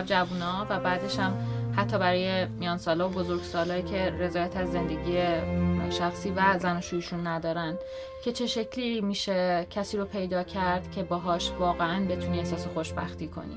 اغلب جوونا و بعدش هم حتی برای میان سالا و بزرگ سالایی که رضایت از زندگی شخصی و زن ندارن که چه شکلی میشه کسی رو پیدا کرد که باهاش واقعا بتونی احساس خوشبختی کنی؟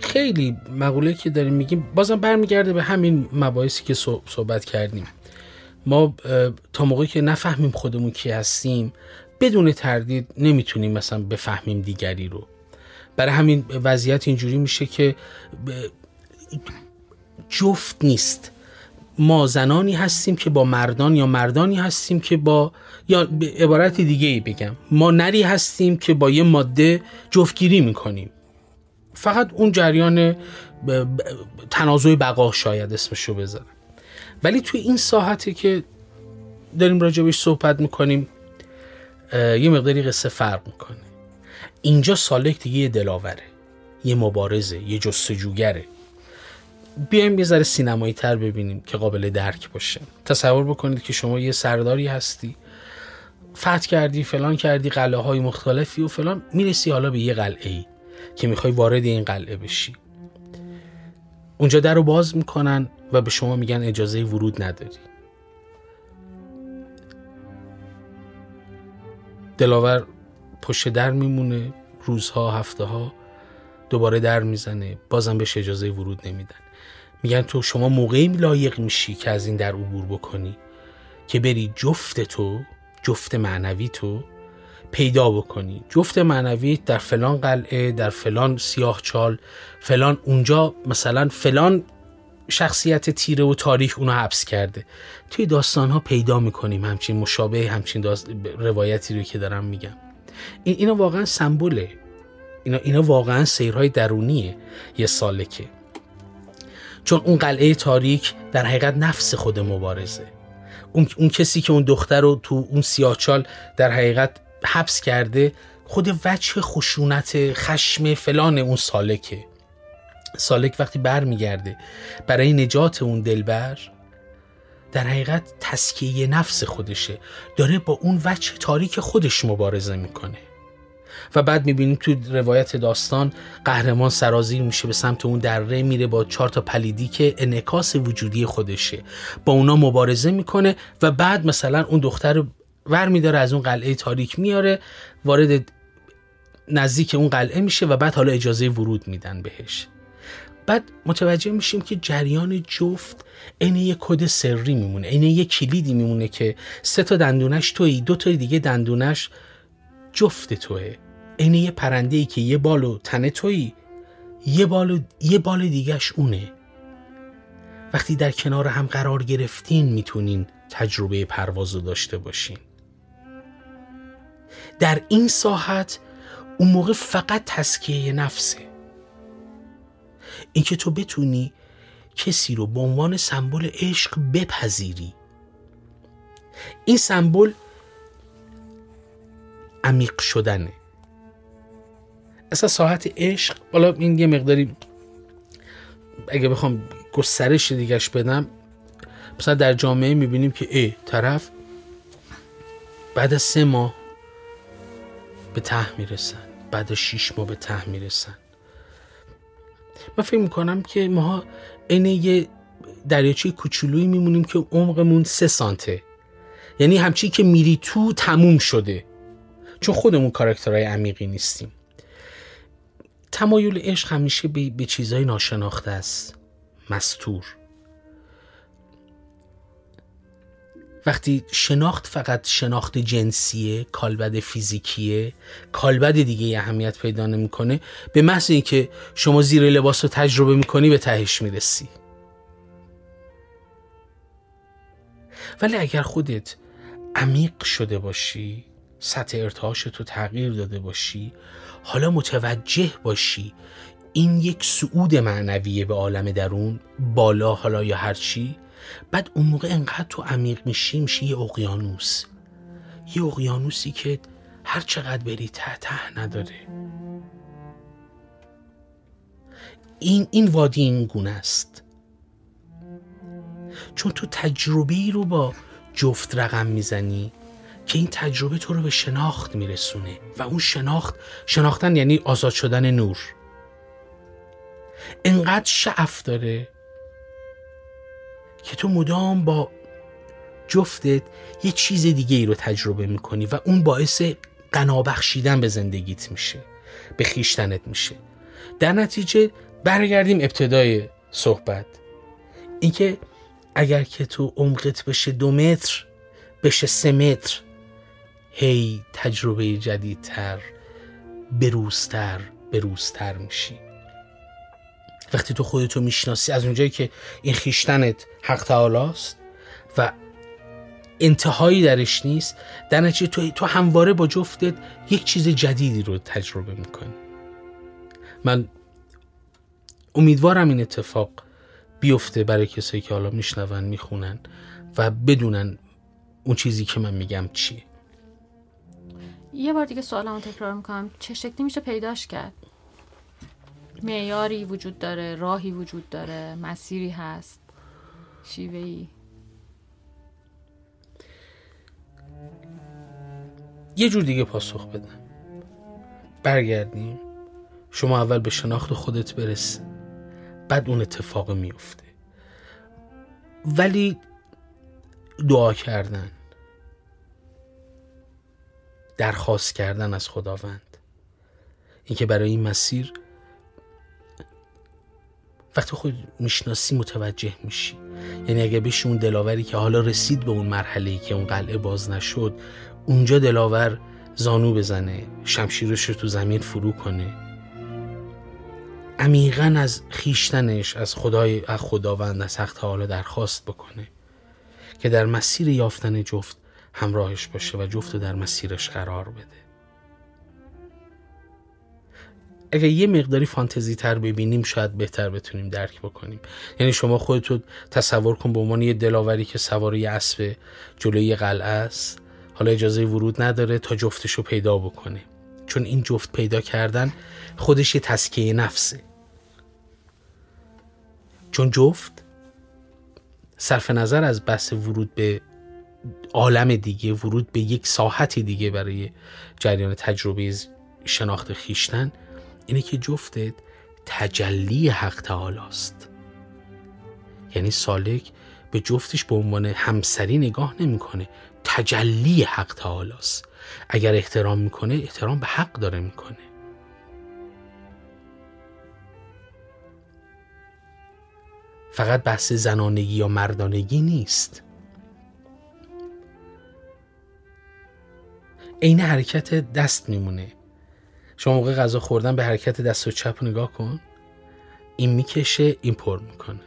خیلی مقوله که داریم میگیم بازم برمیگرده به همین مباحثی که صحبت کردیم. ما تا موقعی که نفهمیم خودمون کی هستیم بدون تردید نمی‌تونیم مثلا بفهمیم دیگری رو. برای همین وضعیت اینجوری میشه که جفت نیست. ما زنانی هستیم که با مردان یا مردانی هستیم که با یا به عبارت دیگه ای بگم. ما نری هستیم که با یه ماده جفتگیری می‌کنیم. فقط اون جریان تنازع بقا شاید اسمشو بذارم. ولی توی این ساحته که داریم راجبش صحبت می‌کنیم یه مقداری قصه فرق می‌کنه. اینجا سالک دیگه یه دلاوره یه مبارزه یه جستجوگره. بیایم یه ذره سینمایی تر ببینیم که قابل درک باشه. تصور بکنید که شما یه سرداری هستی فتح کردی فلان کردی قلعه های مختلفی و فلان می‌رسی حالا به یه قلعه ای که می‌خوای وارد این قلعه بشی. اونجا در رو باز می‌کنن و به شما میگن اجازه ورود نداری. دلاور پشت در میمونه روزها هفته ها دوباره در می‌زنه. بازم بهش اجازه ورود نمیدن. میگن تو شما موقعی لایق میشی که از این در عبور بکنی که بری جفت تو جفت معنوی تو پیدا بکنی. جفت معنوی در فلان قلعه در فلان سیاه چال فلان اونجا مثلا فلان شخصیت تیره و تاریخ اونو حبس کرده. توی داستان ها پیدا می‌کنیم همچین مشابه همچین روایتی رو که دارم میگم. این اینا واقعا سمبوله اینا, اینا واقعا سیرهای درونیه یه سالکه. چون اون قلعه تاریک در حقیقت نفس خود مبارزه. اون, اون کسی که اون دختر رو تو اون سیاهچال در حقیقت حبس کرده خود وجه خشونت خشم فلان اون سالکه. سالک وقتی برمیگرده برای نجات اون دلبر در حقیقت تسکیه نفس خودشه. داره با اون وجه تاریک خودش مبارزه می‌کنه. و بعد می‌بینیم تو روایت داستان قهرمان سرازیر میشه به سمت اون دره میره با چهار تا پلیدی که انعکاس وجودی خودشه. با اونا مبارزه می‌کنه و بعد مثلا اون دختر ور میداره از اون قلعه تاریک میاره وارد نزدیک اون قلعه میشه و بعد حالا اجازه ورود میدن بهش. بعد متوجه میشیم که جریان جفت عین یه کد سری میمونه عین یه کلیدی میمونه که سه تا دندونش توی دو تا دیگه دندونش جفت توه. عین یه پرنده ای که یه بال و تنه توی یه بال و یه بال دیگهش اونه. وقتی در کنار هم قرار گرفتین می‌تونین تجربه پرواز رو داشته باشین. در این ساحت اون موقع فقط تسکیه نفسه. اینکه تو بتونی کسی رو به عنوان سمبل عشق بپذیری. این سمبل عمیق شدنه. اصلا ساحت عشق حالا این یه مقداری اگه بخوام گسترش دیگهش بدم مثلا در جامعه می‌بینیم که ای طرف بعد از سه ماه به ته می‌رسن بعد از شیش ماه به ته می‌رسن. من فکر می‌کنم که ماها عین یه دریاچه کوچولویی میمونیم که عمقمون سه سانته. یعنی همچی که میری تو تموم شده. چون خودمون کاراکترهای عمیقی نیستیم. تمایل عشق همیشه به, به چیزهای ناشناخته است. مستور. وقتی شناخت فقط شناخت جنسیه کالبد فیزیکیه کالبد دیگه اهمیت پیدا نمی‌کنه به محض اینکه شما زیر لباس رو تجربه می‌کنی به تهش می‌رسی. ولی اگر خودت عمیق شده باشی سطح ارتعاش تو تغییر داده باشی حالا متوجه باشی این یک سعود معنویه به عالم درون بالا حالا یا هرچی بعد اون موقع انقدر تو عمیق میشی میشی یه اقیانوس. یه اقیانوسی که هر چقدر بری ته ته نداره. این این وادی این گونه است. چون تو تجربه ای رو با جفت رقم می‌زنی که این تجربه تو رو به شناخت میرسونه و اون شناخت شناختن یعنی آزاد شدن نور. انقدر شعف داره که تو مدام با جفتت یه چیز دیگه ای رو تجربه می‌کنی و اون باعث قنابخشیدن به زندگیت میشه به خیشتنت میشه. در نتیجه برگردیم ابتدای صحبت. اینکه اگر که تو عمقت بشه دو متر بشه سه متر هی تجربه جدیدتر بروزتر بروزتر میشی. وقتی تو خودتو می‌شناسی از اونجایی که این خیشتنت حق تعالاست و انتهایی درش نیست در نتیجه تو, تو همواره با جفتت یک چیز جدیدی رو تجربه می‌کنی. من امیدوارم این اتفاق بیفته برای کسایی که حالا میشنون می‌خونن و بدونن اون چیزی که من میگم چیه. یه بار دیگه سوالمو تکرار می‌کنم. چه شکلی میشه پیداش کرد؟ معیاری وجود داره راهی وجود داره مسیری هست شیوهی یه جور دیگه پاسخ بدم برگردیم. شما اول به شناخت خودت برس بعد اون اتفاق میفته ولی دعا کردن. درخواست کردن از خداوند. اینکه برای این مسیر وقتی خود می‌شناسی متوجه میشی. یعنی اگه بشه اون دلاوری که حالا رسید به اون مرحله ای که اون قلعه باز نشد اونجا دلاور زانو بزنه شمشیرش رو تو زمین فرو کنه. عمیقا از خیشتنش از خدای از خداوند از حق تعالی درخواست بکنه که در مسیر یافتن جفت همراهش باشه و جفت در مسیرش قرار بده. اگر یه مقداری فانتزی تر ببینیم شاید بهتر بتونیم درک بکنیم. یعنی شما خودتو تصور کن به عنوان یه دلاوری که سوار یه اسب جلوی قلعه است حالا اجازه ورود نداره تا جفتش رو پیدا بکنه. چون این جفت پیدا کردن خودش یه تسکیه نفسه. چون جفت صرف نظر از بحث ورود به عالم دیگه ورود به یک ساحت دیگه برای جریان تجربه شناخت خیشتن اینه که جفتت تجلی حق تعالی است. یعنی سالک به جفتش به عنوان همسری نگاه نمی‌کنه. تجلی حق تعالی است. اگر احترام می‌کنه احترام به حق داره می‌کنه. فقط بحث زنانگی یا مردانگی نیست. عین حرکت دست میمونه. شما موقع غذا خوردن به حرکت دست و چپ نگاه کن. این می‌کشه این پر می‌کنه.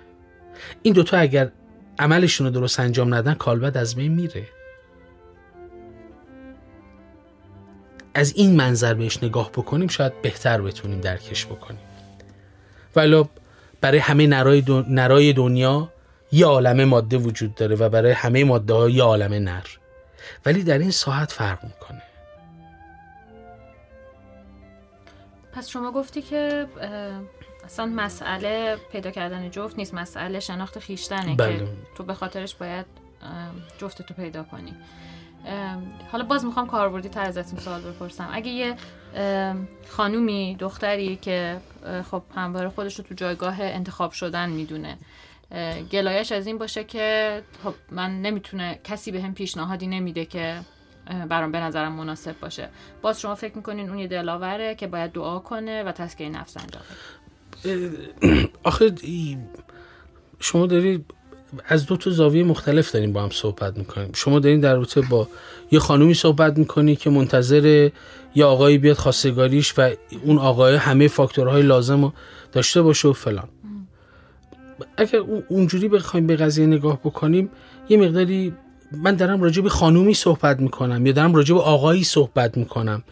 این دوتا اگر عملشون رو درست انجام ندن کالبد از بین میره. از این منظر بهش نگاه بکنیم شاید بهتر بتونیم درکش بکنیم. ولی برای همه نرای, نرای دنیا یه عالم ماده وجود داره و برای همه ماده ها یه عالم نر. ولی در این ساعت فرق می‌کنه. پس شما گفتی که اصلا مسئله پیدا کردن جفت نیست مسئله شناخت خیشتنه بله. که تو به خاطرش باید جفت تو پیدا کنی حالا باز می‌خوام کاربردی تر ازتون سوال بپرسم اگه یه خانومی دختری که خب همواره خودش رو تو جایگاه انتخاب شدن می‌دونه گلایش از این باشه که خب من نمی‌تونه کسی به هم پیشنهادی نمیده که برام به نظرم مناسب باشه. باز شما فکر می‌کنین اون یه دلاوره که باید دعا کنه و تسکیه نفس انجام آخه شما داری از دو تا زاویه مختلف داریم با هم صحبت می‌کنیم شما دارین در رابطه با یه خانومی صحبت می‌کنی که منتظر یه آقایی بیاد خواستگاریش و اون آقای همه فاکتورهای لازم رو داشته باشه و فلان. اگر اونجوری بخوایم به قضیه نگاه بکنیم یه مقداری من دارم راجع به خانومی صحبت می‌کنم یا دارم راجع به آقایی صحبت می‌کنم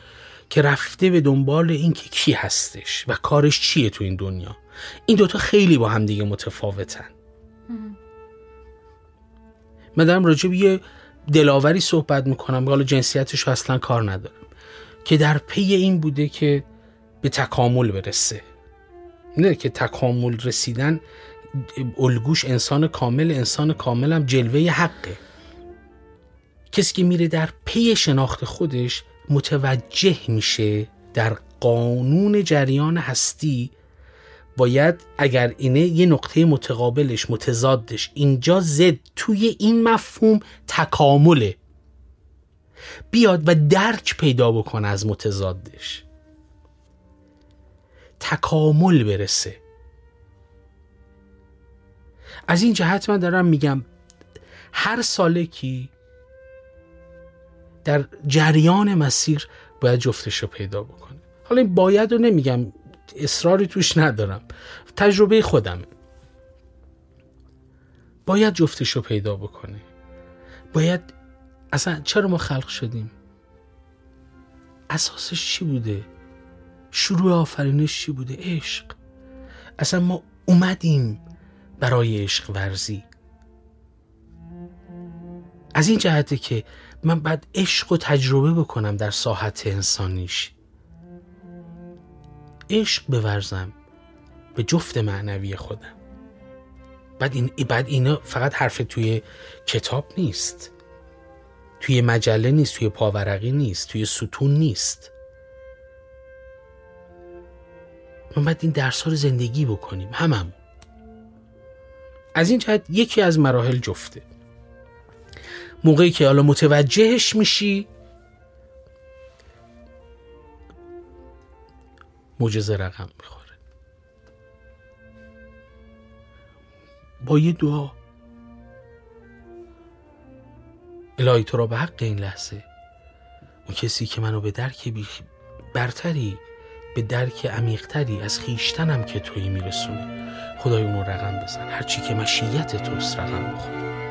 که رفته به دنبال اینکه کی هستش و کارش چیه تو این دنیا. این دوتا خیلی با هم دیگه متفاوتن. من دارم راجع به یه دلاوری صحبت می‌کنم حالا جنسیتش اصلا کار ندارم که در پی این بوده که به تکامل برسه. نه که تکامل رسیدن الگوش انسان کامل انسان کامل هم جلوه حقه. کسی که میره در پی شناخت خودش متوجه میشه در قانون جریان هستی باید اگر اینه یه نقطه متقابلش متضادش اینجا زد توی این مفهوم تکامله. بیاد و درک پیدا بکنه از متضادش. تکامل برسه. از این جهت من دارم میگم هر سالکی در جریان مسیر باید جفتش رو پیدا بکنه. حالا این باید رو نمیگم اصراری توش ندارم. تجربه خودم. باید جفتش رو پیدا بکنه. باید اصلا چرا ما خلق شدیم؟ اساسش چی بوده؟ شروع آفرینش چی بوده؟ عشق. اصلا ما اومدیم برای عشق ورزی. از این جهته که من بعد عشق و تجربه بکنم در ساحت انسانیش. عشق بورزم به جفت معنوی خودم. بعد, این بعد اینا فقط حرف توی کتاب نیست. توی مجله نیست توی پاورقی نیست توی ستون نیست. ما باید این درس ها رو زندگی بکنیم همم. از این جهت یکی از مراحل جفته. موقعی که حالا متوجهش میشی. معجزه رقم می‌خوره. با یه دعا. الهی تو را به حق این لحظه. اون کسی که منو به درک برتری به درک عمیقتری از خیشتنم که تویی میرسونه. خدای اونو رقم بزن. هرچی که مشیت توست رقم بخور.